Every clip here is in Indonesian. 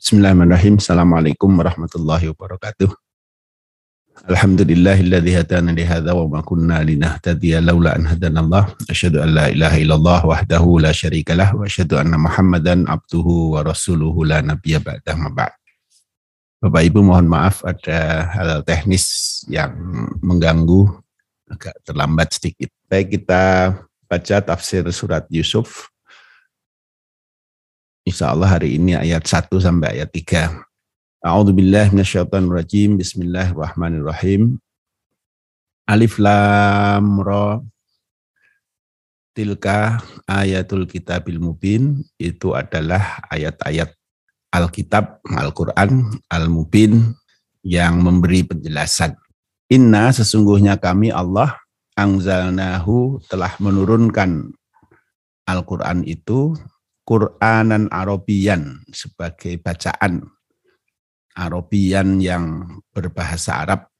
Bismillahirrahmanirrahim. Assalamualaikum warahmatullahi wabarakatuh. Alhamdulillahilladzi hadana li hadza wa ma kunna linahtadiya laula an hadanallah. Asyhadu an la ilaha illallah wahdahu la syarikalah wa asyhadu anna Muhammadan abduhu wa rasuluhu la nabiyya ba'dah ma ba'd. Bapak Ibu mohon maaf ada hal teknis yang mengganggu agak terlambat sedikit. Baik kita baca tafsir surat Yusuf Insya Allah hari ini ayat 1 sampai ayat 3. A'udzu billahi rajim. Bismillahirrahmanirrahim. Alif lam ra tilka ayatul kitabil mubin itu adalah ayat-ayat Alkitab, Al-Qur'an, Al-Mubin yang memberi penjelasan. Inna sesungguhnya kami Allah angzalnahu telah menurunkan Al-Qur'an itu Quranan Arabian sebagai bacaan. Arabian yang berbahasa Arab.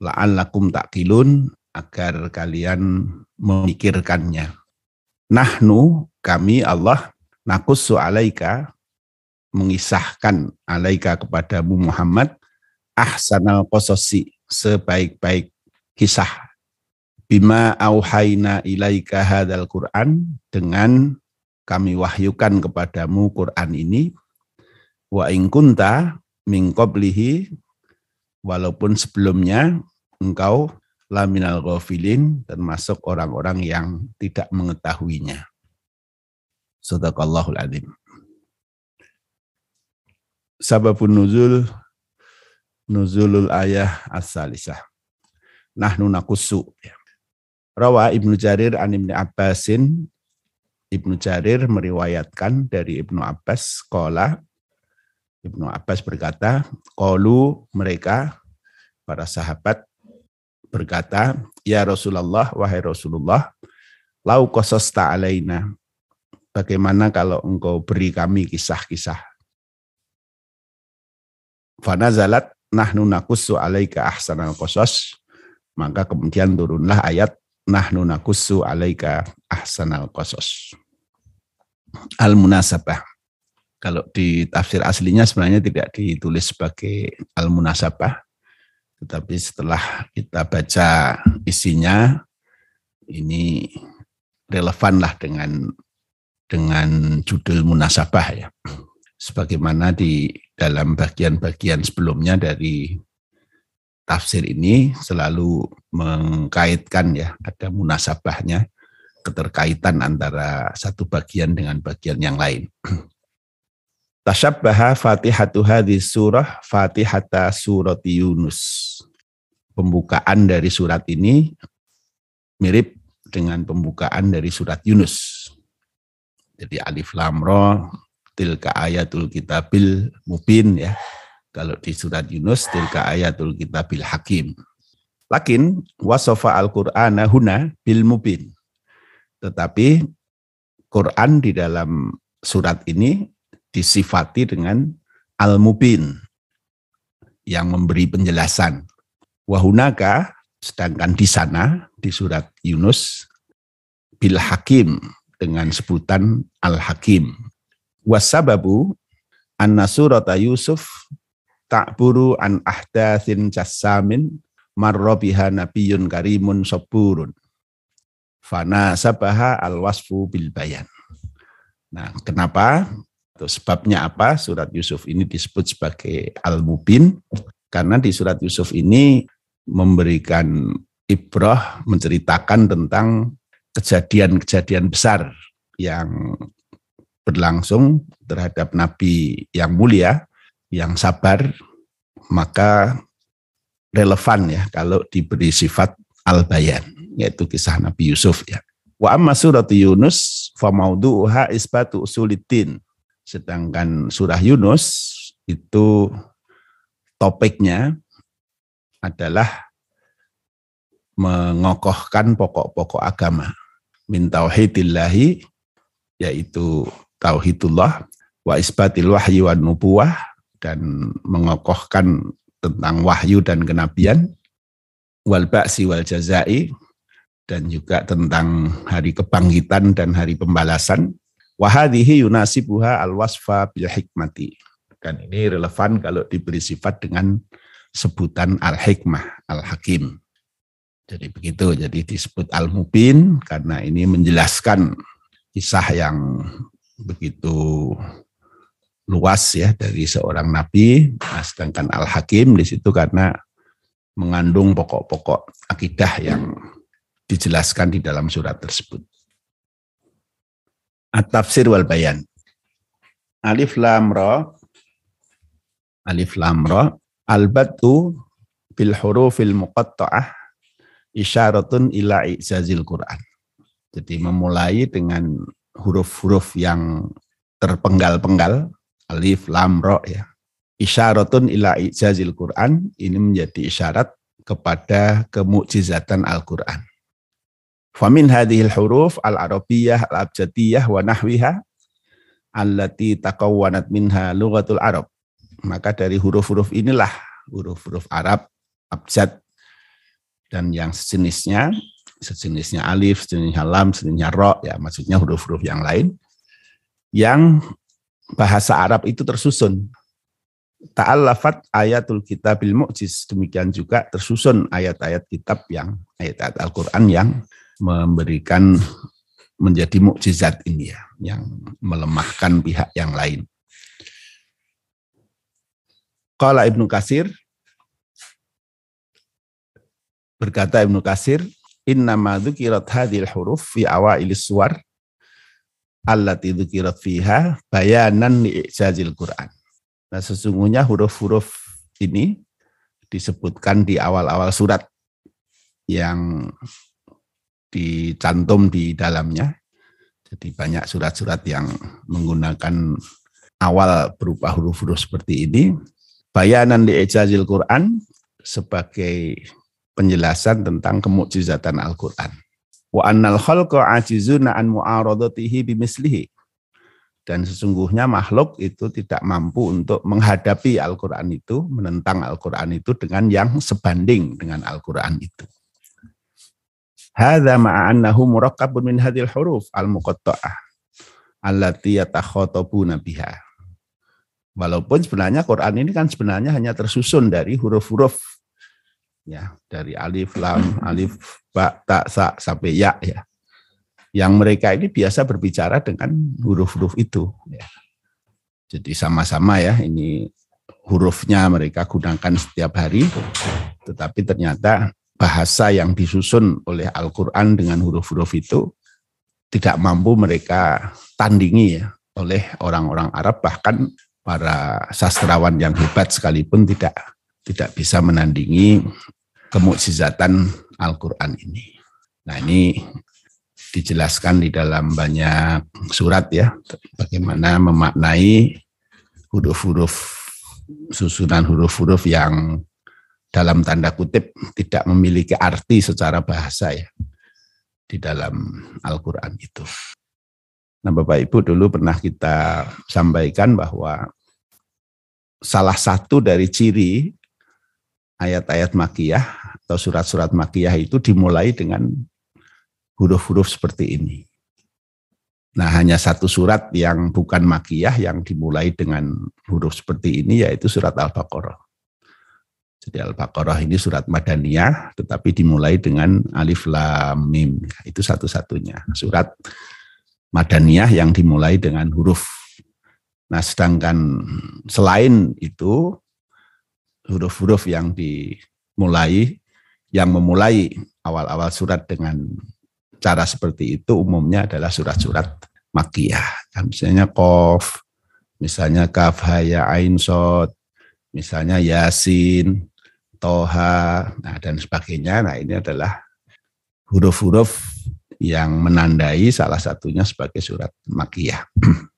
La'allakum takilun agar kalian memikirkannya. Nahnu kami Allah nakussu alaika mengisahkan alaika kepadamu Muhammad ahsanal qasosi sebaik-baik kisah. Bima auhayna ilaika hadal Quran dengan kami wahyukan kepadamu Quran ini wa in kunta walaupun sebelumnya engkau laminal ghafilin termasuk orang-orang yang tidak mengetahuinya. Sadaqallahul azim. Sababun nuzul nuzulul ayah as-salisah. Nahnu nakussu. Rawa Ibnu Jarir an Ibnu Abbasin Ibnu Jarir meriwayatkan dari Ibnu Abbas sekolah Ibnu Abbas berkata, "Qalu mereka para sahabat berkata, "Ya Rasulullah, wahai Rasulullah, lau qasasta alaina." Bagaimana kalau engkau beri kami kisah-kisah? Fanazalat nahnu nakussu alaika ahsanal qasas. Maka kemudian turunlah ayat nahnu nakussu alaika ahsanal qasas al-munasabah. Kalau di tafsir aslinya sebenarnya tidak ditulis sebagai al-munasabah, tetapi setelah kita baca isinya, ini relevanlah dengan dengan judul munasabah ya. Sebagaimana di dalam bagian-bagian sebelumnya dari tafsir ini selalu mengkaitkan ya ada munasabahnya keterkaitan antara satu bagian dengan bagian yang lain. Tasyabbaha fatihatu hadis surah fatihata surat Yunus. Pembukaan dari surat ini mirip dengan pembukaan dari surat Yunus. Jadi alif lam ra tilka ayatul kitabil mubin ya. Kalau di surat Yunus tilka ayatul kitabil hakim. Lakin wasofa al-Qur'ana huna bil mubin. Tetapi Quran di dalam surat ini disifati dengan al-mubin yang memberi penjelasan. Wahunaka sedangkan di sana di surat Yunus bil hakim dengan sebutan al-hakim. Wasababu anna surata Yusuf ta'buru an ahdathin jassamin marrobiha nabiyun karimun soburun Fana sabaha al wasfu bil bayan. Nah, kenapa? Atau sebabnya apa? Surat Yusuf ini disebut sebagai al-mubin karena di surat Yusuf ini memberikan ibrah menceritakan tentang kejadian-kejadian besar yang berlangsung terhadap nabi yang mulia, yang sabar, maka relevan ya kalau diberi sifat al-bayan yaitu kisah Nabi Yusuf ya. Wa amma surat Yunus fa maudhu'uha isbatu usuliddin. Sedangkan surah Yunus itu topiknya adalah mengokohkan pokok-pokok agama min tauhidillahi yaitu tauhidullah wa isbatil wahyi wan nubuwah dan mengokohkan tentang wahyu dan kenabian wal ba'si wal jazai dan juga tentang hari kebangkitan dan hari pembalasan. Wahadihi yunasibuha al-wasfa bil hikmati. Dan ini relevan kalau diberi sifat dengan sebutan al-hikmah, al-hakim. Jadi begitu, jadi disebut al-mubin karena ini menjelaskan kisah yang begitu luas ya dari seorang nabi. Nah, sedangkan al-hakim di situ karena mengandung pokok-pokok akidah yang dijelaskan di dalam surat tersebut. At-tafsir wal bayan. Alif lam ra Alif lam ra albatu bil hurufil muqatta'ah isyaratun ila i'zazil Quran. Jadi memulai dengan huruf-huruf yang terpenggal-penggal alif lam ra ya. Isyaratun ila i'zazil Quran ini menjadi isyarat kepada kemukjizatan Al-Qur'an. Famin hadhil huruf al-arabiyyah al-abjadiyah wa nahwiha allati taqawwanat minha lughatul Arab. Maka dari huruf-huruf inilah huruf-huruf Arab abjad dan yang sejenisnya sejenisnya alif, sejenisnya lam, sejenisnya ro ya maksudnya huruf-huruf yang lain yang bahasa Arab itu tersusun. Ta'allafat ayatul kitabil mu'jiz. Demikian juga tersusun ayat-ayat kitab yang ayat-ayat Al-Qur'an yang memberikan menjadi mukjizat ini ya, yang melemahkan pihak yang lain. Qala Ibnu Kasir berkata Ibnu Kasir, "Inna ma dzukirat hadhil huruf fi awailis suwar allati dzukirat fiha bayanan li'jazil Qur'an." Nah, sesungguhnya huruf-huruf ini disebutkan di awal-awal surat yang dicantum di dalamnya. Jadi banyak surat-surat yang menggunakan awal berupa huruf-huruf seperti ini. Bayanan di ejazil Quran sebagai penjelasan tentang kemukjizatan Al-Quran. Wa annal khalqa ajizuna an mu'aradatihi bimislihi. Dan sesungguhnya makhluk itu tidak mampu untuk menghadapi Al-Quran itu, menentang Al-Quran itu dengan yang sebanding dengan Al-Quran itu. Hadza ma'a annahu murakkabun min hadhil huruf al-muqatta'ah allati yatakhatabuna biha. Walaupun sebenarnya Quran ini kan sebenarnya hanya tersusun dari huruf-huruf ya, dari alif lam, alif ba ta sa sampai ya ya. Yang mereka ini biasa berbicara dengan huruf-huruf itu ya. Jadi sama-sama ya ini hurufnya mereka gunakan setiap hari tetapi ternyata bahasa yang disusun oleh Al-Quran dengan huruf-huruf itu tidak mampu mereka tandingi ya oleh orang-orang Arab bahkan para sastrawan yang hebat sekalipun tidak tidak bisa menandingi kemukjizatan Al-Quran ini. Nah ini dijelaskan di dalam banyak surat ya bagaimana memaknai huruf-huruf susunan huruf-huruf yang dalam tanda kutip tidak memiliki arti secara bahasa ya di dalam Al-Quran itu. Nah Bapak Ibu dulu pernah kita sampaikan bahwa salah satu dari ciri ayat-ayat makiyah atau surat-surat makiyah itu dimulai dengan huruf-huruf seperti ini. Nah hanya satu surat yang bukan makiyah yang dimulai dengan huruf seperti ini yaitu surat Al-Baqarah. Al-Baqarah ini surat Madaniyah, tetapi dimulai dengan Alif Lam Mim. Itu satu-satunya surat Madaniyah yang dimulai dengan huruf. Nah, sedangkan selain itu huruf-huruf yang dimulai, yang memulai awal-awal surat dengan cara seperti itu umumnya adalah surat-surat makiyah. Misalnya Qaf, misalnya Kaf, Haya, Ain, Sod, misalnya Yasin, Toha, nah, dan sebagainya. Nah ini adalah huruf-huruf yang menandai salah satunya sebagai surat makiyah.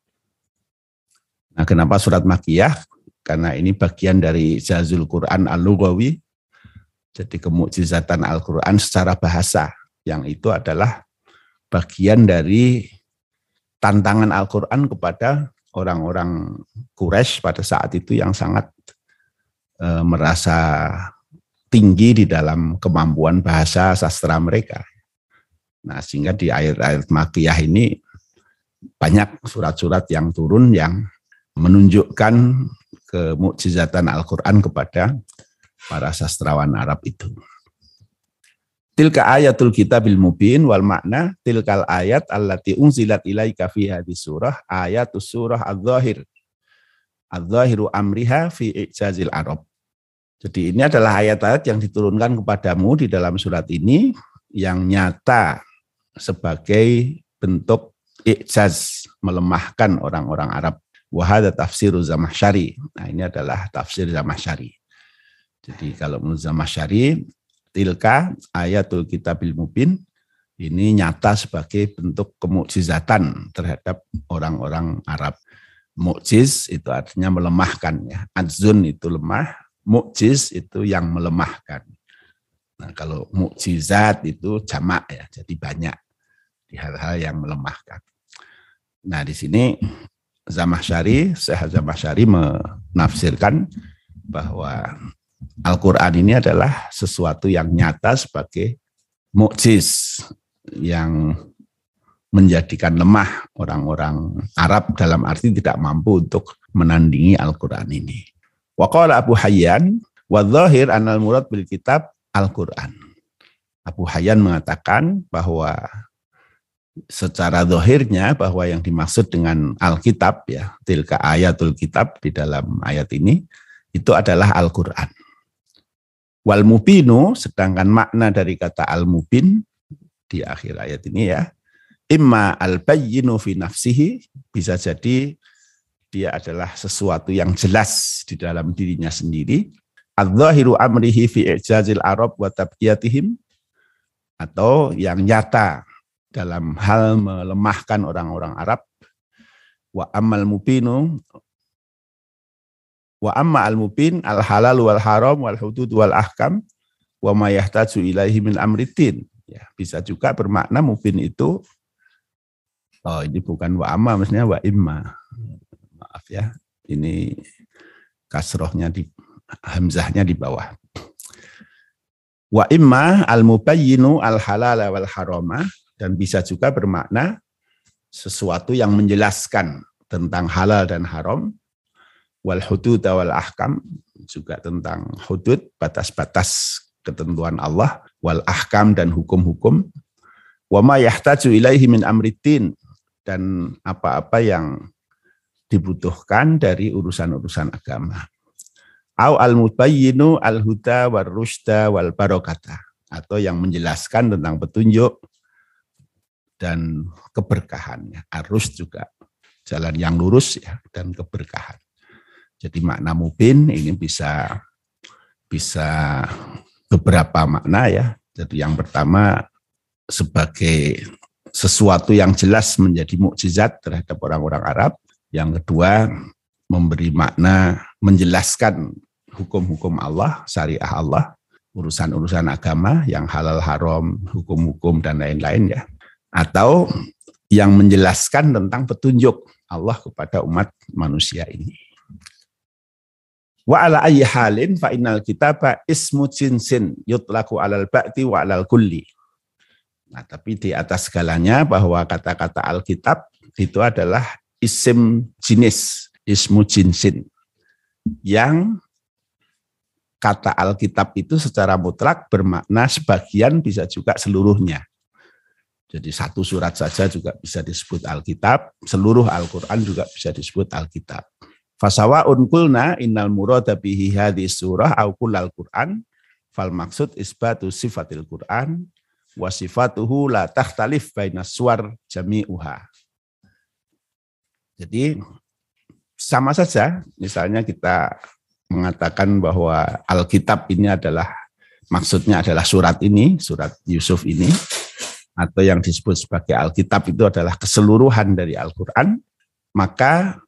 Nah kenapa surat makiyah? Karena ini bagian dari Jazul Quran Al-Lughawi, jadi kemukjizatan Al-Quran secara bahasa, yang itu adalah bagian dari tantangan Al-Quran kepada orang-orang Quraisy pada saat itu yang sangat e, merasa tinggi di dalam kemampuan bahasa sastra mereka. Nah, sehingga di ayat-ayat makiyah ini banyak surat-surat yang turun yang menunjukkan kemukjizatan Al-Quran kepada para sastrawan Arab itu. Tilka ayatul kitabil mubin wal makna tilkal ayat allati unzilat ilaika fi hadis surah ayatus surah adz-dzahir. Adz-dzahiru amriha fi ijazil Arab. Jadi ini adalah ayat-ayat yang diturunkan kepadamu di dalam surat ini yang nyata sebagai bentuk ijaz melemahkan orang-orang Arab. Wahada tafsiru syari. Nah ini adalah tafsir syari. Jadi kalau menurut tilka ayatul kitabil mubin ini nyata sebagai bentuk kemukjizatan terhadap orang-orang Arab. Mukjiz itu artinya melemahkan ya. Adzun itu lemah, mukjiz itu yang melemahkan. Nah, kalau mukjizat itu jamak ya, jadi banyak di hal-hal yang melemahkan. Nah, di sini Zamahsyari, Syekh Zamahsyari menafsirkan bahwa Al-Quran ini adalah sesuatu yang nyata sebagai mukjiz yang menjadikan lemah orang-orang Arab dalam arti tidak mampu untuk menandingi Al-Quran ini. Waqala Abu Hayyan, wa dhahir anal murad bil kitab Al-Quran. Abu Hayyan mengatakan bahwa secara dohirnya bahwa yang dimaksud dengan Alkitab ya, tilka ayatul kitab di dalam ayat ini, itu adalah Al-Quran. Wal mubinu, sedangkan makna dari kata al mubin di akhir ayat ini ya, imma al bayyinu fi nafsihi, bisa jadi dia adalah sesuatu yang jelas di dalam dirinya sendiri. Al-zahiru amrihi fi i'jazil Arab wa tabqiyatihim, atau yang nyata dalam hal melemahkan orang-orang Arab. Wa amal mubinu Wa amma al-mubin al-halal wal haram wal hudud wal ahkam wa ma yahtaju ilaihi min amritin. Ya, bisa juga bermakna mubin itu oh ini bukan wa amma maksudnya wa imma. Ya. Ini kasrohnya di hamzahnya di bawah. Wa imma al-mubayyinu al-halal wal harama dan bisa juga bermakna sesuatu yang menjelaskan tentang halal dan haram wal hudud wal ahkam juga tentang hudud batas-batas ketentuan Allah wal ahkam dan hukum-hukum wa ma yahtaju ilaihi min amriddin dan apa-apa yang dibutuhkan dari urusan-urusan agama. Au al mubayyinu al huda war rushda wal barokata atau yang menjelaskan tentang petunjuk dan keberkahannya. Arus juga jalan yang lurus ya dan keberkahan. Jadi makna mubin ini bisa bisa beberapa makna ya. Jadi yang pertama sebagai sesuatu yang jelas menjadi mukjizat terhadap orang-orang Arab. Yang kedua memberi makna menjelaskan hukum-hukum Allah, syariah Allah, urusan-urusan agama yang halal haram, hukum-hukum dan lain-lain ya. Atau yang menjelaskan tentang petunjuk Allah kepada umat manusia ini. Wa ala ayyi halin fa innal kitaba ismu jinsin yutlaku alal ba'ti wa alal kulli. Nah, tapi di atas segalanya bahwa kata-kata Alkitab itu adalah isim jenis, ismu jinsin. Yang kata Alkitab itu secara mutlak bermakna sebagian bisa juga seluruhnya. Jadi satu surat saja juga bisa disebut Alkitab, seluruh Al-Quran juga bisa disebut Alkitab. Fasawaun kulna innal murada bihi hadis surah au kullal Qur'an fal maksud isbatu sifatil Qur'an wa sifatuhu la takhtalif baina suar jami'uha. Jadi sama saja misalnya kita mengatakan bahwa Alkitab ini adalah maksudnya adalah surat ini, surat Yusuf ini atau yang disebut sebagai Alkitab itu adalah keseluruhan dari Al-Qur'an, maka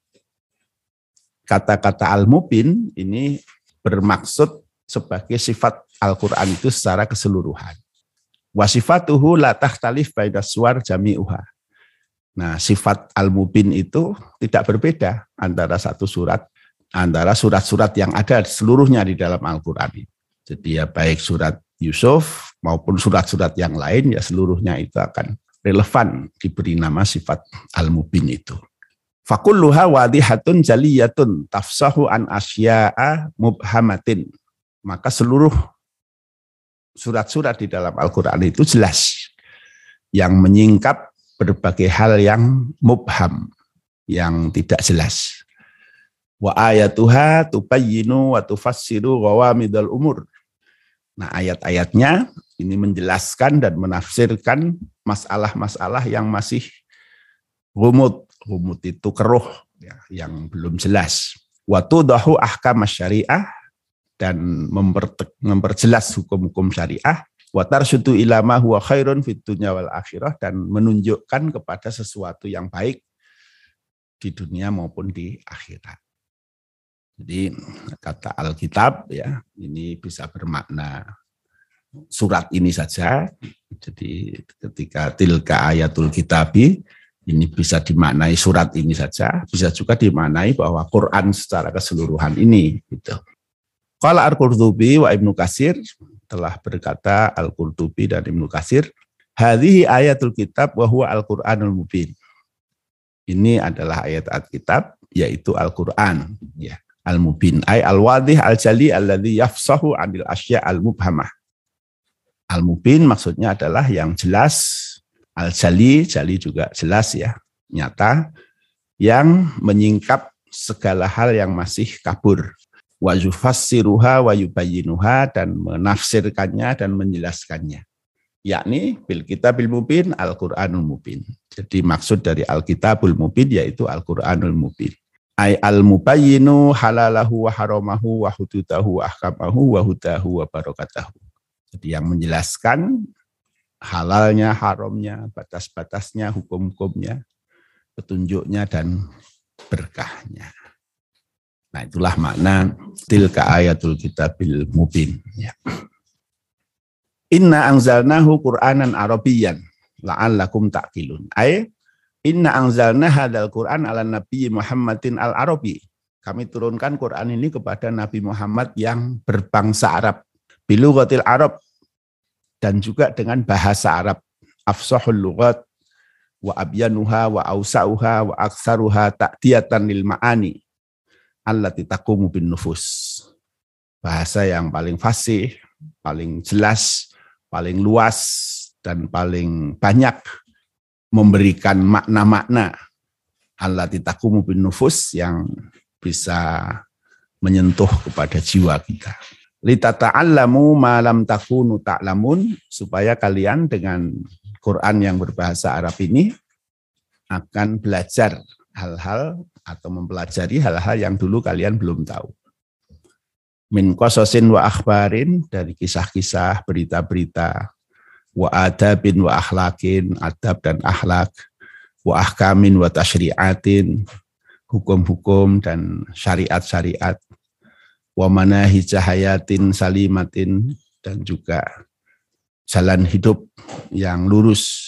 kata-kata al-mubin ini bermaksud sebagai sifat Al-Quran itu secara keseluruhan. Wasifatuhu la tahtalif baina suar jami'uha. Nah, sifat al-mubin itu tidak berbeda antara satu surat, antara surat-surat yang ada seluruhnya di dalam Al-Quran. Jadi ya baik surat Yusuf maupun surat-surat yang lain ya seluruhnya itu akan relevan diberi nama sifat al-mubin itu. Fakulluha wadihatun jaliyatun tafsahu an asya'a mubhamatin. Maka seluruh surat-surat di dalam Al-Quran itu jelas. Yang menyingkap berbagai hal yang mubham, yang tidak jelas. Wa ayatuha tubayyinu wa tufassiru ghawamidal umur. Nah ayat-ayatnya ini menjelaskan dan menafsirkan masalah-masalah yang masih rumut. Rumut itu keruh, ya, yang belum jelas. Waktu dahu ahkam syariah dan memperjelas hukum-hukum syariah. Watar sutu ilama huwa khairun fit wal akhirah dan menunjukkan kepada sesuatu yang baik di dunia maupun di akhirat. Jadi kata Alkitab ya ini bisa bermakna surat ini saja. Jadi ketika tilka ayatul kitabi ini bisa dimaknai surat ini saja, bisa juga dimaknai bahwa Quran secara keseluruhan ini gitu. Kalau Al-Qurtubi wa Ibnu Kasir telah berkata Al-Qurtubi dan Ibnu Kasir, hadhihi ayatul kitab wa huwa Al-Qur'anul Mubin. Ini adalah ayat Alkitab yaitu Al-Qur'an ya. Al-Mubin ay al-wadih al-jali alladhi yafsahu anil asya al-mubhamah Al-Mubin maksudnya adalah yang jelas, Al-Jali, Jali juga jelas ya, nyata, yang menyingkap segala hal yang masih kabur. Wa yufassiruha wa yubayinuha dan menafsirkannya dan menjelaskannya. Yakni bil kitabil mubin Al-Qur'anul mubin. Jadi maksud dari Al-Kitabul mubin yaitu Al-Qur'anul mubin. Ay al-mubayyinu halalahu wa haramahu wa hududahu wa ahkamahu wa hudahu wa barakatahu jadi yang menjelaskan halalnya, haramnya, batas-batasnya, hukum-hukumnya, petunjuknya dan berkahnya. Nah itulah makna tilka ayatul kitabil mubin. Ya. Inna anzalnahu Qur'anan Arabiyan la'allakum ta'qilun. Ay inna anzalna hadal Qur'an ala Nabi Muhammadin al-Arabi. Kami turunkan Quran ini kepada Nabi Muhammad yang berbangsa Arab bilugatil Arab dan juga dengan bahasa Arab afsahul lughat wa abyanuha wa ausauha wa aksaruha ta'diyatan lil ma'ani allati taqumu bin nufus. Bahasa yang paling fasih paling jelas paling luas dan paling banyak memberikan makna-makna allati taqumu bin nufus yang bisa menyentuh kepada jiwa kita. Litata'allamu ma lam takunu ta'lamun supaya kalian dengan Quran yang berbahasa Arab ini akan belajar hal-hal atau mempelajari hal-hal yang dulu kalian belum tahu. Min qasasin wa akhbarin dari kisah-kisah, berita-berita, wa adabin wa akhlakin, adab dan akhlak, wa ahkamin wa tashri'atin, hukum-hukum dan syariat-syariat, wa manahi cahayatin salimatin dan juga jalan hidup yang lurus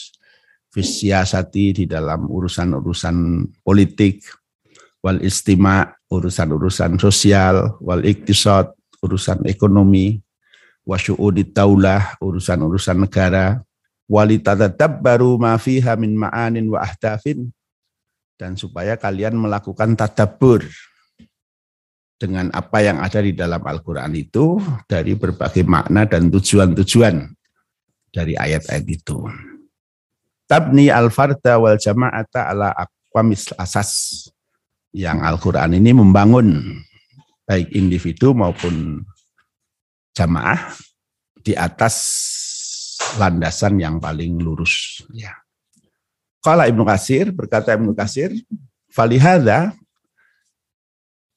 fisiasati di dalam urusan-urusan politik wal istima urusan-urusan sosial wal iktisad urusan ekonomi wa syu'udit taulah urusan-urusan negara walitatadabbaru ma fiha min ma'anin wa ahdafin dan supaya kalian melakukan tadabbur dengan apa yang ada di dalam Al-Quran itu dari berbagai makna dan tujuan-tujuan dari ayat-ayat itu. Tabni al-farda wal jama'ata ala aqwamis asas. Yang Al-Quran ini membangun baik individu maupun jamaah di atas landasan yang paling lurus. Ya. Kalau Ibnu Kasir, berkata Ibnu Kasir, falihada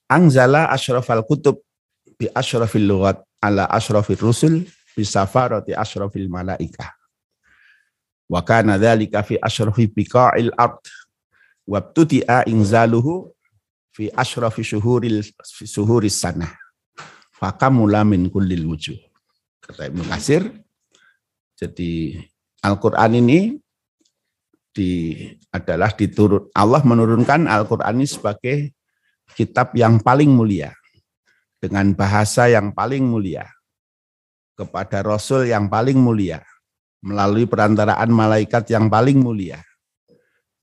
Angzala asyrafal kutub bi asyrafil lughat ala asyrafil rusul bi safarati asyrafil malaikah. Wa kana dhalika fi asyrafi biqa'il ard wa btudi'a inzaluhu fi asyrafi syuhuril syuhuris sanah. Fakamula min kullil wujuh. Kata Ibnu Kasir, jadi Al-Quran ini di, adalah diturut Allah menurunkan Al-Quran ini sebagai kitab yang paling mulia, dengan bahasa yang paling mulia, kepada Rasul yang paling mulia, melalui perantaraan malaikat yang paling mulia,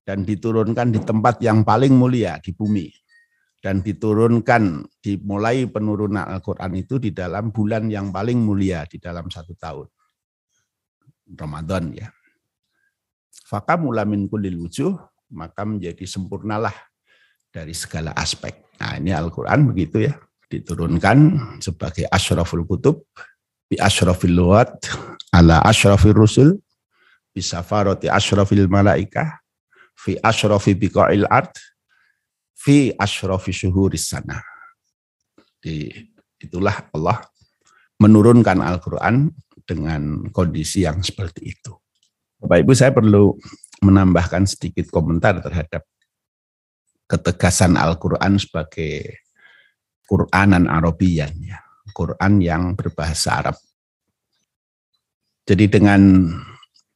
dan diturunkan di tempat yang paling mulia di bumi dan diturunkan dimulai penurunan Al-Quran itu di dalam bulan yang paling mulia di dalam satu tahun. Ramadan ya. Faka mulamin kulil wujuh, maka menjadi sempurnalah dari segala aspek. Nah ini Al-Quran begitu ya. Diturunkan sebagai asyraful kutub, bi asyrafil luat, ala asyrafil rusul, bisa faroti asyrafil malaikah, fi asyrafi biqa'il ard, fi asyrafi syuhuris sana. Di, itulah Allah menurunkan Al-Quran dengan kondisi yang seperti itu. Bapak Ibu saya perlu menambahkan sedikit komentar terhadap ketegasan Al-Quran sebagai Quranan Arabian, ya. Quran yang berbahasa Arab. Jadi dengan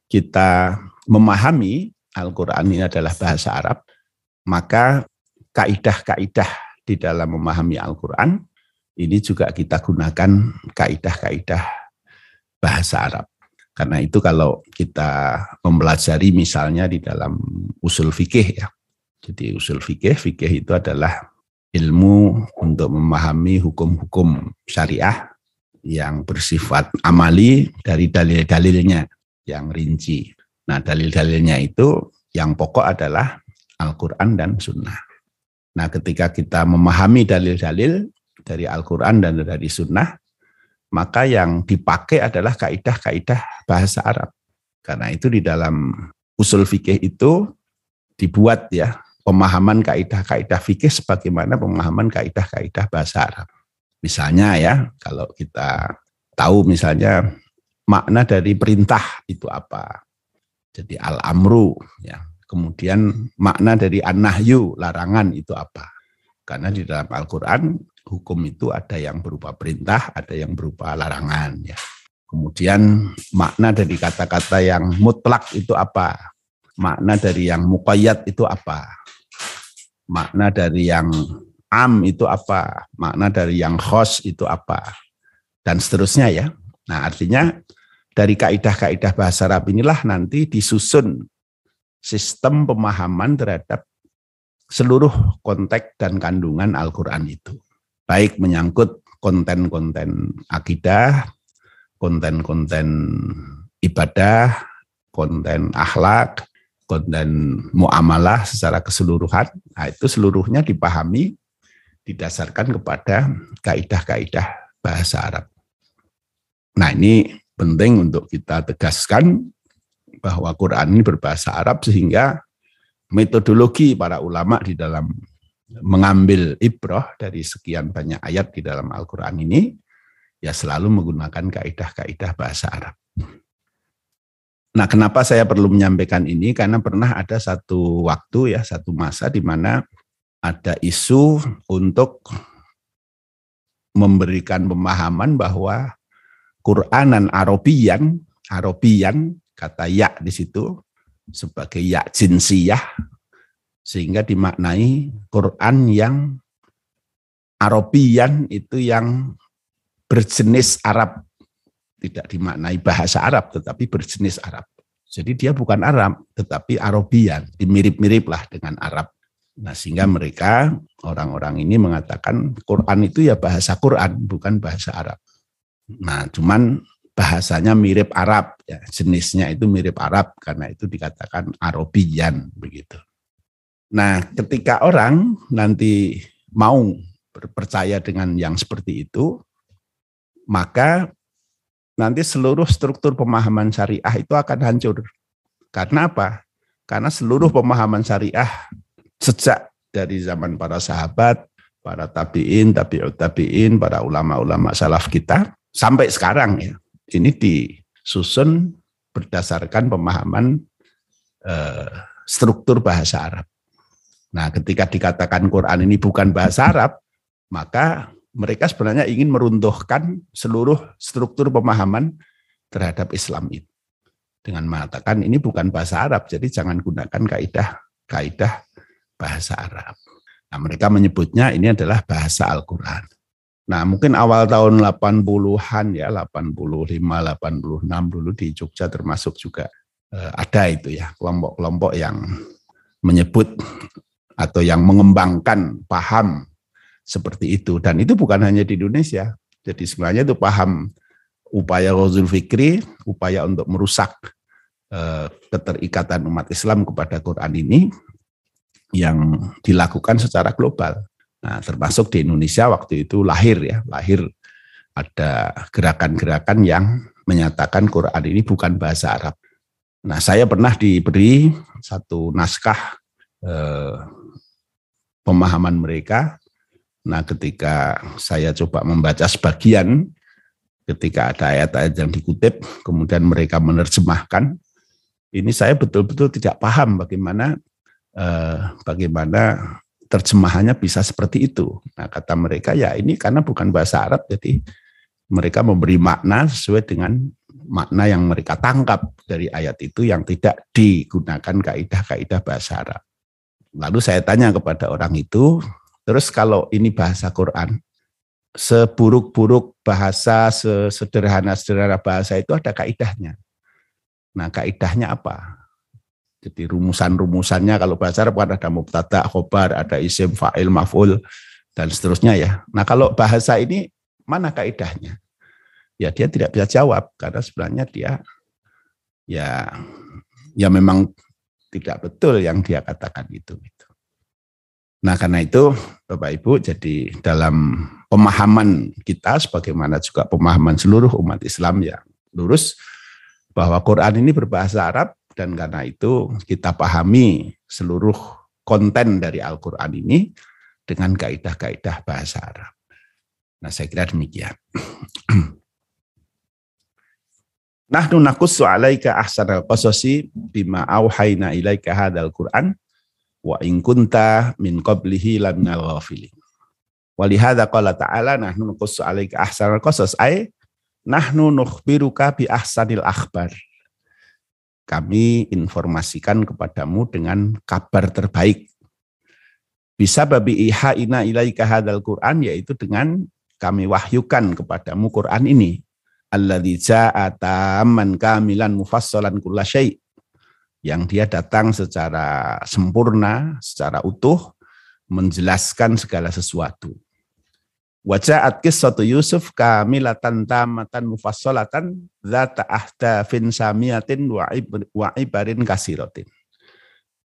kita memahami Al-Quran ini adalah bahasa Arab, maka kaidah-kaidah di dalam memahami Al-Quran, ini juga kita gunakan kaidah-kaidah bahasa Arab. Karena itu kalau kita mempelajari misalnya di dalam usul fikih ya. Jadi usul fikih, fikih itu adalah ilmu untuk memahami hukum-hukum syariah yang bersifat amali dari dalil-dalilnya yang rinci. Nah dalil-dalilnya itu yang pokok adalah Al-Quran dan Sunnah. Nah, ketika kita memahami dalil-dalil dari Al-Quran dan dari Sunnah, maka yang dipakai adalah kaidah-kaidah bahasa Arab. Karena itu di dalam usul fikih itu dibuat ya pemahaman kaidah-kaidah fikih sebagaimana pemahaman kaidah-kaidah bahasa Arab. Misalnya ya, kalau kita tahu misalnya makna dari perintah itu apa. Jadi al-amru ya, Kemudian makna dari an-nahyu, larangan itu apa? Karena di dalam Al-Quran hukum itu ada yang berupa perintah, ada yang berupa larangan. Ya. Kemudian makna dari kata-kata yang mutlak itu apa? Makna dari yang muqayyad itu apa? Makna dari yang am itu apa? Makna dari yang khos itu apa? Dan seterusnya ya. Nah artinya dari kaidah-kaidah bahasa Arab inilah nanti disusun sistem pemahaman terhadap seluruh konteks dan kandungan Al-Quran itu. Baik menyangkut konten-konten akidah, konten-konten ibadah, konten akhlak, konten muamalah secara keseluruhan. Nah, itu seluruhnya dipahami didasarkan kepada kaidah-kaidah bahasa Arab. Nah ini penting untuk kita tegaskan bahwa Quran ini berbahasa Arab sehingga metodologi para ulama di dalam mengambil ibroh dari sekian banyak ayat di dalam Al-Quran ini ya selalu menggunakan kaidah-kaidah bahasa Arab. Nah, kenapa saya perlu menyampaikan ini? Karena pernah ada satu waktu ya, satu masa di mana ada isu untuk memberikan pemahaman bahwa Quranan Arabian, Arabian kata ya di situ sebagai ya jinsiyah sehingga dimaknai Quran yang Arabian itu yang berjenis Arab tidak dimaknai bahasa Arab tetapi berjenis Arab. Jadi dia bukan Arab tetapi Arabian, dimirip-mirip lah dengan Arab. Nah sehingga mereka orang-orang ini mengatakan Quran itu ya bahasa Quran bukan bahasa Arab. Nah cuman bahasanya mirip Arab, ya, jenisnya itu mirip Arab karena itu dikatakan Arabian begitu. Nah, ketika orang nanti mau percaya dengan yang seperti itu, maka nanti seluruh struktur pemahaman syariah itu akan hancur. Karena apa? Karena seluruh pemahaman syariah sejak dari zaman para sahabat, para tabiin, tabiut tabiin, para ulama-ulama salaf kita sampai sekarang ya ini disusun berdasarkan pemahaman eh, struktur bahasa Arab. Nah, ketika dikatakan Quran ini bukan bahasa Arab, maka mereka sebenarnya ingin meruntuhkan seluruh struktur pemahaman terhadap Islam itu. Dengan mengatakan ini bukan bahasa Arab, jadi jangan gunakan kaidah kaidah bahasa Arab. Nah, mereka menyebutnya ini adalah bahasa Al-Quran. Nah, mungkin awal tahun 80-an ya, 85, 86 dulu di Jogja termasuk juga eh, ada itu ya, kelompok-kelompok yang menyebut atau yang mengembangkan paham seperti itu dan itu bukan hanya di Indonesia. Jadi sebenarnya itu paham upaya Rozul Fikri, upaya untuk merusak eh, keterikatan umat Islam kepada Quran ini yang dilakukan secara global. Nah, termasuk di Indonesia waktu itu lahir ya, lahir ada gerakan-gerakan yang menyatakan Quran ini bukan bahasa Arab. Nah, saya pernah diberi satu naskah eh, pemahaman mereka. Nah, ketika saya coba membaca sebagian, ketika ada ayat-ayat yang dikutip, kemudian mereka menerjemahkan, ini saya betul-betul tidak paham bagaimana eh, bagaimana terjemahannya bisa seperti itu. Nah, kata mereka ya ini karena bukan bahasa Arab jadi mereka memberi makna sesuai dengan makna yang mereka tangkap dari ayat itu yang tidak digunakan kaidah-kaidah bahasa Arab. Lalu saya tanya kepada orang itu, terus kalau ini bahasa Quran, seburuk-buruk bahasa, sesederhana-sederhana bahasa itu ada kaidahnya. Nah, kaidahnya apa? Jadi rumusan-rumusannya kalau bahasa Arab kan ada mubtada, khobar, ada isim, fa'il, maf'ul, dan seterusnya ya. Nah kalau bahasa ini mana kaidahnya? Ya dia tidak bisa jawab karena sebenarnya dia ya ya memang tidak betul yang dia katakan itu. Nah karena itu Bapak Ibu jadi dalam pemahaman kita sebagaimana juga pemahaman seluruh umat Islam yang lurus bahwa Quran ini berbahasa Arab dan karena itu kita pahami seluruh konten dari Al-Quran ini dengan kaidah-kaidah bahasa Arab. Nah saya kira demikian. Nahnu nakussu alaika ahsanal qasasi bima auhayna ilaika hadal Qur'an wa in kunta min qablihi laminal ghafilin. Walihada qala ta'ala nahnu nakussu alaika ahsanal qasas ay nahnu nukhbiruka bi ahsanil akhbar kami informasikan kepadamu dengan kabar terbaik. Bisa babi iha ina ilaika hadal Quran, yaitu dengan kami wahyukan kepadamu Quran ini. Alladhi ja'ata man kamilan mufassalan kulla syai' yang dia datang secara sempurna, secara utuh, menjelaskan segala sesuatu. Wajahat kisatu Yusuf kamilatan tamatan mufassolatan zata ahda fin samiatin wa ibarin kasirotin.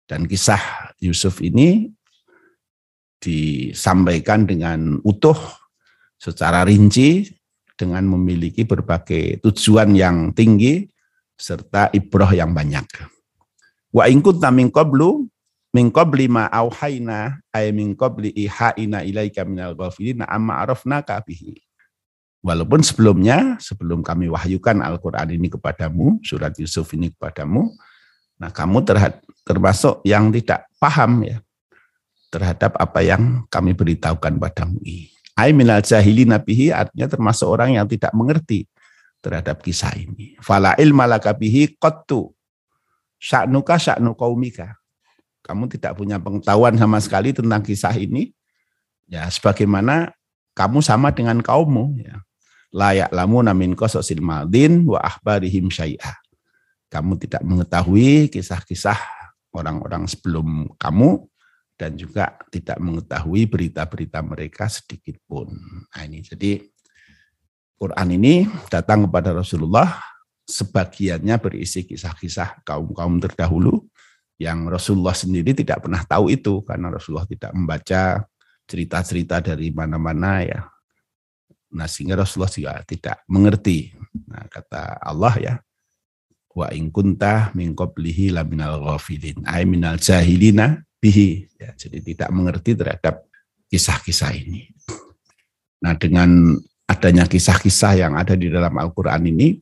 Dan kisah Yusuf ini disampaikan dengan utuh secara rinci dengan memiliki berbagai tujuan yang tinggi serta ibroh yang banyak. Wa ingkut min qablu min qabli ma auhayna ay min qabli ihaina ilaika minal ghafilina amma arafna bihi. Walaupun sebelumnya, sebelum kami wahyukan Al-Quran ini kepadamu, surat Yusuf ini kepadamu, nah kamu terhad, termasuk yang tidak paham ya terhadap apa yang kami beritahukan padamu. Ay minal jahilina bihi artinya termasuk orang yang tidak mengerti terhadap kisah ini. Fala ilma laka bihi qattu sya'nuka sya'nu qaumika kamu tidak punya pengetahuan sama sekali tentang kisah ini, ya sebagaimana kamu sama dengan kaummu, ya. layak lamu namin kososil maldin wa ahbarihim syai'ah. Kamu tidak mengetahui kisah-kisah orang-orang sebelum kamu dan juga tidak mengetahui berita-berita mereka sedikit pun. Nah ini jadi Quran ini datang kepada Rasulullah sebagiannya berisi kisah-kisah kaum-kaum terdahulu yang Rasulullah sendiri tidak pernah tahu itu karena Rasulullah tidak membaca cerita-cerita dari mana-mana ya. Nah, sehingga Rasulullah juga tidak mengerti. Nah, kata Allah ya, wa in kunta min qablihi laminal ghafilin ay minal jahilina bihi ya, jadi tidak mengerti terhadap kisah-kisah ini. Nah, dengan adanya kisah-kisah yang ada di dalam Al-Qur'an ini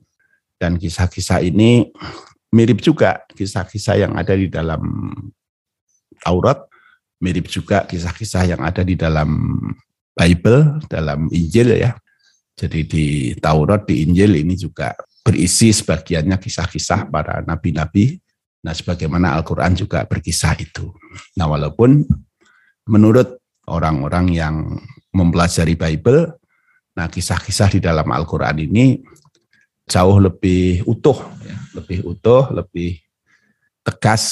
dan kisah-kisah ini mirip juga kisah-kisah yang ada di dalam Taurat, mirip juga kisah-kisah yang ada di dalam Bible, dalam Injil ya. Jadi di Taurat, di Injil ini juga berisi sebagiannya kisah-kisah para nabi-nabi. Nah, sebagaimana Al-Quran juga berkisah itu. Nah, walaupun menurut orang-orang yang mempelajari Bible, nah kisah-kisah di dalam Al-Quran ini jauh lebih utuh, ya, lebih utuh, lebih tegas,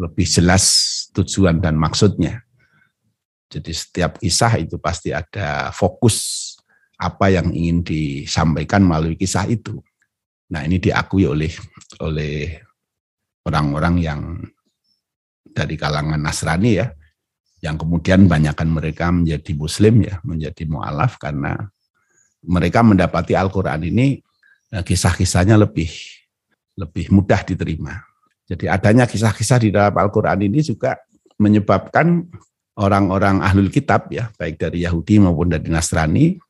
lebih jelas tujuan dan maksudnya. Jadi setiap kisah itu pasti ada fokus apa yang ingin disampaikan melalui kisah itu. Nah ini diakui oleh oleh orang-orang yang dari kalangan Nasrani ya, yang kemudian banyakkan mereka menjadi Muslim ya, menjadi mualaf karena mereka mendapati Al-Quran ini kisah-kisahnya lebih lebih mudah diterima. Jadi adanya kisah-kisah di dalam Al-Quran ini juga menyebabkan orang-orang ahlul kitab ya, baik dari Yahudi maupun dari Nasrani,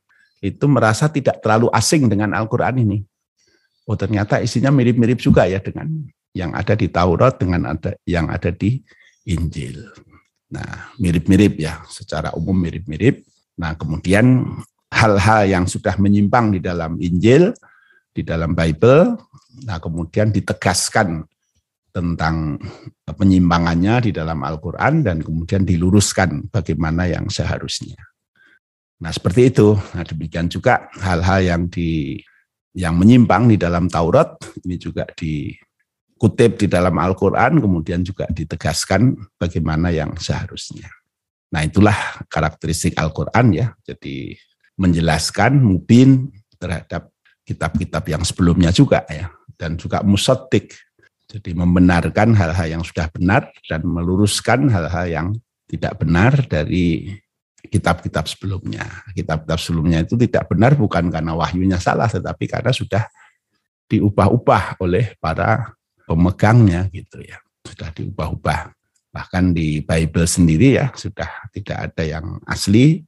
itu merasa tidak terlalu asing dengan Al-Quran ini. Oh ternyata isinya mirip-mirip juga ya dengan yang ada di Taurat dengan ada yang ada di Injil. Nah, mirip-mirip ya, secara umum mirip-mirip. Nah, kemudian hal-hal yang sudah menyimpang di dalam Injil, di dalam Bible, nah kemudian ditegaskan tentang penyimpangannya di dalam Al-Quran dan kemudian diluruskan bagaimana yang seharusnya. Nah seperti itu. Nah demikian juga hal-hal yang di yang menyimpang di dalam Taurat ini juga dikutip di dalam Al-Quran kemudian juga ditegaskan bagaimana yang seharusnya. Nah itulah karakteristik Al-Quran ya. Jadi menjelaskan mubin terhadap kitab-kitab yang sebelumnya juga ya dan juga musotik jadi membenarkan hal-hal yang sudah benar dan meluruskan hal-hal yang tidak benar dari kitab-kitab sebelumnya. Kitab-kitab sebelumnya itu tidak benar bukan karena wahyunya salah, tetapi karena sudah diubah-ubah oleh para pemegangnya gitu ya. Sudah diubah-ubah. Bahkan di Bible sendiri ya sudah tidak ada yang asli.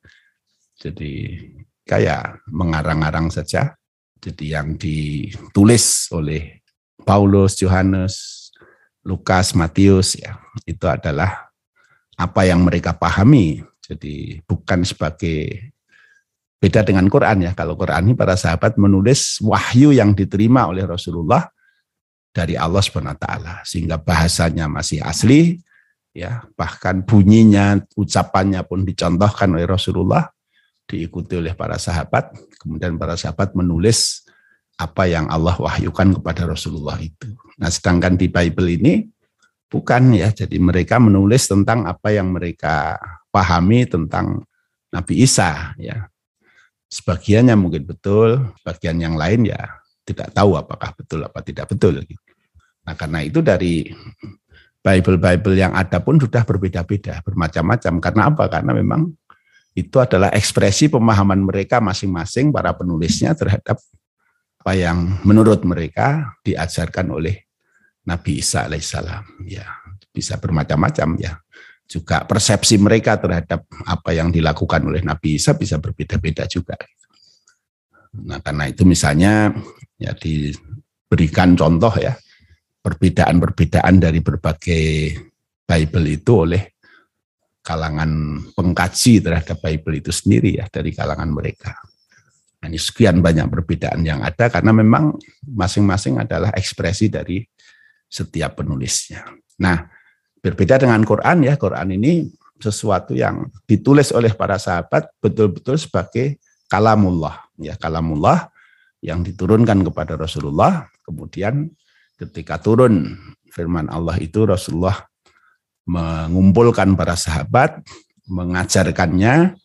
Jadi kayak mengarang-arang saja. Jadi yang ditulis oleh Paulus, Yohanes, Lukas, Matius ya, itu adalah apa yang mereka pahami. Jadi bukan sebagai beda dengan Quran ya. Kalau Quran ini para sahabat menulis wahyu yang diterima oleh Rasulullah dari Allah SWT sehingga bahasanya masih asli ya, bahkan bunyinya, ucapannya pun dicontohkan oleh Rasulullah diikuti oleh para sahabat. Kemudian para sahabat menulis apa yang Allah wahyukan kepada Rasulullah itu. Nah, sedangkan di Bible ini bukan ya. Jadi mereka menulis tentang apa yang mereka pahami tentang Nabi Isa ya. Sebagiannya mungkin betul, sebagian yang lain ya tidak tahu apakah betul apa tidak betul Nah, karena itu dari Bible-Bible yang ada pun sudah berbeda-beda, bermacam-macam. Karena apa? Karena memang itu adalah ekspresi pemahaman mereka masing-masing para penulisnya terhadap apa yang menurut mereka diajarkan oleh Nabi Isa alaihissalam. Ya, bisa bermacam-macam ya. Juga persepsi mereka terhadap apa yang dilakukan oleh Nabi Isa bisa berbeda-beda juga. Nah, karena itu misalnya ya diberikan contoh ya perbedaan-perbedaan dari berbagai Bible itu oleh kalangan pengkaji terhadap Bible itu sendiri ya dari kalangan mereka. Nah, ini sekian banyak perbedaan yang ada karena memang masing-masing adalah ekspresi dari setiap penulisnya. Nah, berbeda dengan Quran ya, Quran ini sesuatu yang ditulis oleh para sahabat betul-betul sebagai kalamullah, ya kalamullah yang diturunkan kepada Rasulullah. Kemudian ketika turun firman Allah itu Rasulullah mengumpulkan para sahabat, mengajarkannya,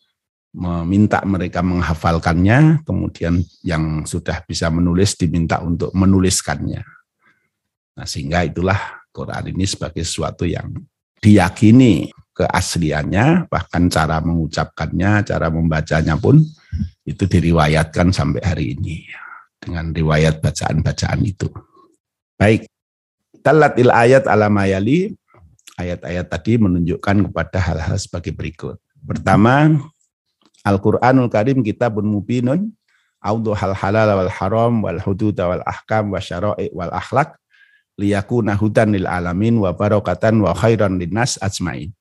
meminta mereka menghafalkannya, kemudian yang sudah bisa menulis diminta untuk menuliskannya. Nah, sehingga itulah Quran ini sebagai sesuatu yang diyakini keasliannya, bahkan cara mengucapkannya, cara membacanya pun itu diriwayatkan sampai hari ini dengan riwayat bacaan-bacaan itu. Baik, talatil ayat alamayali ayat-ayat tadi menunjukkan kepada hal-hal sebagai berikut. Pertama, Al-Quranul Karim kitabun mubinun audu hal halal wal haram wal hudud wal ahkam wa syara'i wal akhlak liyakuna hudan lil alamin wa barakatan wa khairan linnas ajmain.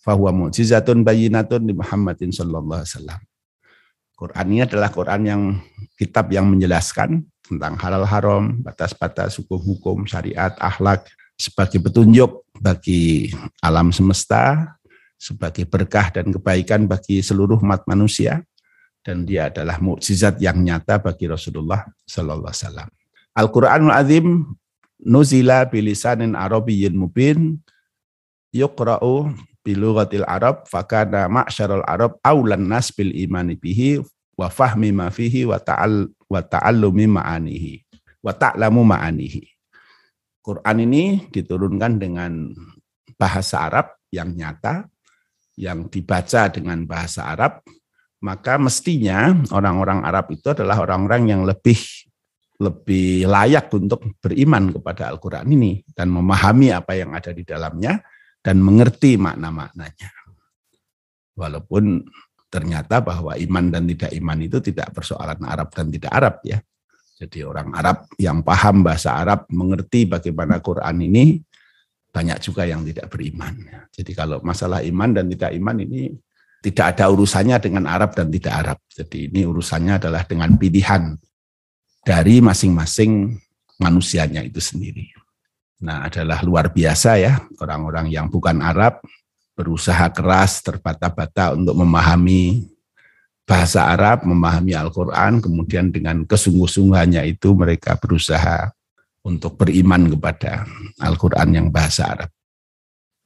Fahuwa mu'jizatun bayinatun di Muhammadin sallallahu alaihi wasallam. Quran ini adalah Quran yang kitab yang menjelaskan tentang halal haram, batas-batas hukum-hukum, syariat, akhlak sebagai petunjuk bagi alam semesta, sebagai berkah dan kebaikan bagi seluruh umat manusia dan dia adalah mukjizat yang nyata bagi Rasulullah sallallahu alaihi wasallam. Al-Qur'anul Azim nuzila bilisanin arabiyyin mubin yuqra'u bilughatil arab fakana ma'syarul arab aulan nas bil imani bihi wa fahmi ma fihi wa ta'al wa ta'allumi ma'anihi wa ta'lamu ma'anihi. Quran ini diturunkan dengan bahasa Arab yang nyata, yang dibaca dengan bahasa Arab, maka mestinya orang-orang Arab itu adalah orang-orang yang lebih lebih layak untuk beriman kepada Al-Quran ini dan memahami apa yang ada di dalamnya dan mengerti makna-maknanya. Walaupun ternyata bahwa iman dan tidak iman itu tidak persoalan Arab dan tidak Arab ya. Jadi orang Arab yang paham bahasa Arab mengerti bagaimana Quran ini banyak juga yang tidak beriman. Jadi kalau masalah iman dan tidak iman ini tidak ada urusannya dengan Arab dan tidak Arab. Jadi ini urusannya adalah dengan pilihan dari masing-masing manusianya itu sendiri. Nah, adalah luar biasa ya orang-orang yang bukan Arab berusaha keras terbata-bata untuk memahami bahasa Arab, memahami Al-Qur'an, kemudian dengan kesungguh-sungguhannya itu mereka berusaha untuk beriman kepada Al-Qur'an yang bahasa Arab.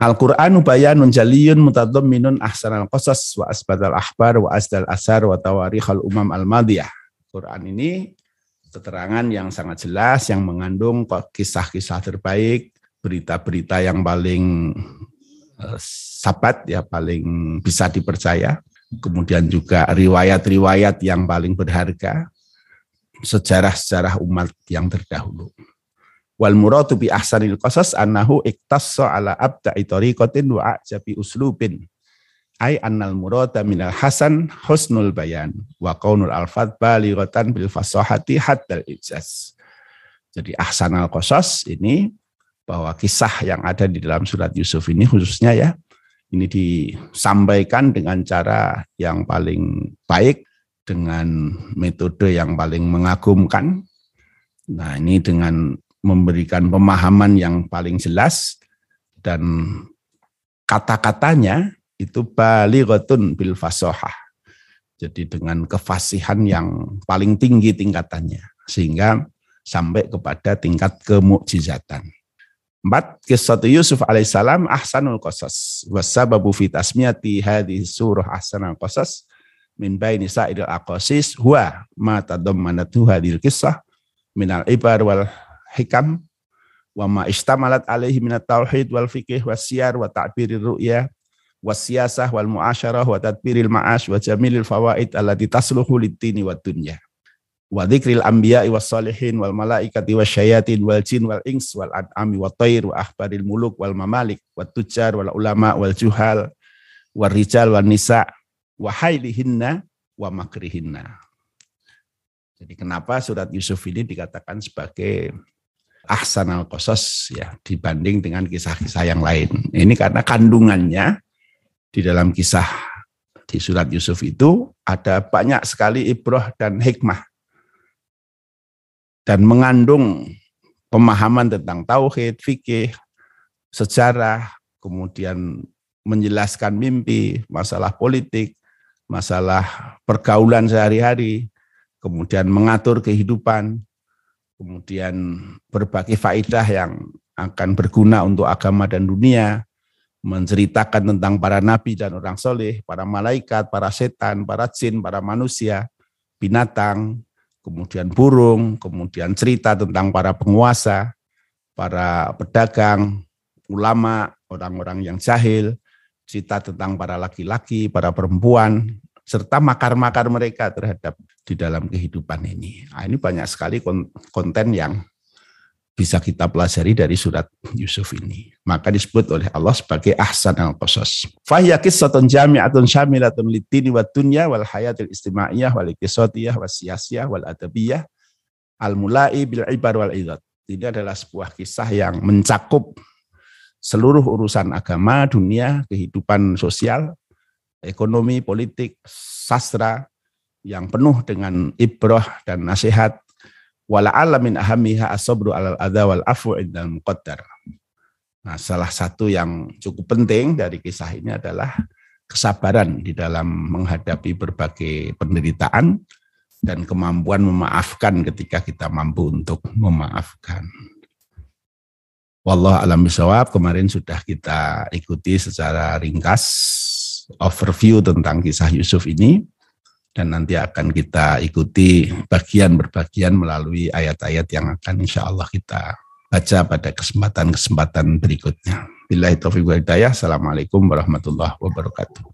Al-Qur'anu bayanun jaliyun mutadamminun ahsanal qasas wa asbatal ahbar wa asdal asar wa tawarikhal umam al-madiyah. Quran ini keterangan yang sangat jelas yang mengandung kisah-kisah terbaik, berita-berita yang paling uh, sabat ya paling bisa dipercaya, kemudian juga riwayat-riwayat yang paling berharga, sejarah-sejarah umat yang terdahulu. Wal muradu bi ahsanil qasas annahu iktassa ala abda'i tariqatin wa ajabi uslubin ay annal murada minal hasan husnul bayan wa qaunul alfat balighatan bil fasahati hatta ijaz. Jadi ahsanal qasas ini bahwa kisah yang ada di dalam surat Yusuf ini khususnya ya ini disampaikan dengan cara yang paling baik dengan metode yang paling mengagumkan. Nah, ini dengan memberikan pemahaman yang paling jelas dan kata-katanya itu balighatun bil fasohah. Jadi dengan kefasihan yang paling tinggi tingkatannya sehingga sampai kepada tingkat kemukjizatan. Empat, kisah Yusuf alaihissalam ahsanul qasas. Wasababu fi tasmiyati hadhi surah ahsanul qasas min baini sa'idil aqasis huwa ma tadammanatu hadhil kisah minal ibar wal hikam wa ma istamalat alaihi minat tauhid wal fikih wasiyar wa ta'birir ru'ya wasiyasah wal muasyarah wa tadbiril ma'ash wa jamilil fawaid allati tasluhu lid-dini wad dunya wa dzikril anbiya'i was salihin wal malaikati wasyayatin wal jin wal ins wal an'ami wat thair wa ahbaril muluk wal mamalik wat tujar wal ulama wal juhal wal rijal wal nisa wa hailihinna wa makrihinna. Jadi kenapa surat Yusuf ini dikatakan sebagai ahsan al qasas ya dibanding dengan kisah-kisah yang lain. Ini karena kandungannya di dalam kisah di surat Yusuf itu ada banyak sekali ibroh dan hikmah dan mengandung pemahaman tentang tauhid, fikih, sejarah, kemudian menjelaskan mimpi, masalah politik, masalah pergaulan sehari-hari, kemudian mengatur kehidupan, kemudian berbagai faidah yang akan berguna untuk agama dan dunia, menceritakan tentang para nabi dan orang soleh, para malaikat, para setan, para jin, para manusia, binatang, kemudian burung, kemudian cerita tentang para penguasa, para pedagang, ulama, orang-orang yang jahil, cerita tentang para laki-laki, para perempuan, serta makar-makar mereka terhadap di dalam kehidupan ini. Nah, ini banyak sekali konten yang bisa kita pelajari dari surat Yusuf ini. Maka disebut oleh Allah sebagai ahsan al-qasas. Fahya qissatun jami'atun syamilatun litini wa dunya wal hayatil istimaiyah wal ikisotiyah wal siyasiyah wal adabiyah al mulai bil ibar wal idat. Ini adalah sebuah kisah yang mencakup seluruh urusan agama, dunia, kehidupan sosial, ekonomi, politik, sastra yang penuh dengan ibrah dan nasihat wala alamin ahamiha asobru alal adha wal afu indal muqaddar. Nah, salah satu yang cukup penting dari kisah ini adalah kesabaran di dalam menghadapi berbagai penderitaan dan kemampuan memaafkan ketika kita mampu untuk memaafkan. Wallah alam bisawab kemarin sudah kita ikuti secara ringkas overview tentang kisah Yusuf ini dan nanti akan kita ikuti bagian berbagian melalui ayat-ayat yang akan insya Allah kita baca pada kesempatan-kesempatan berikutnya. Bila itu Assalamualaikum warahmatullahi wabarakatuh.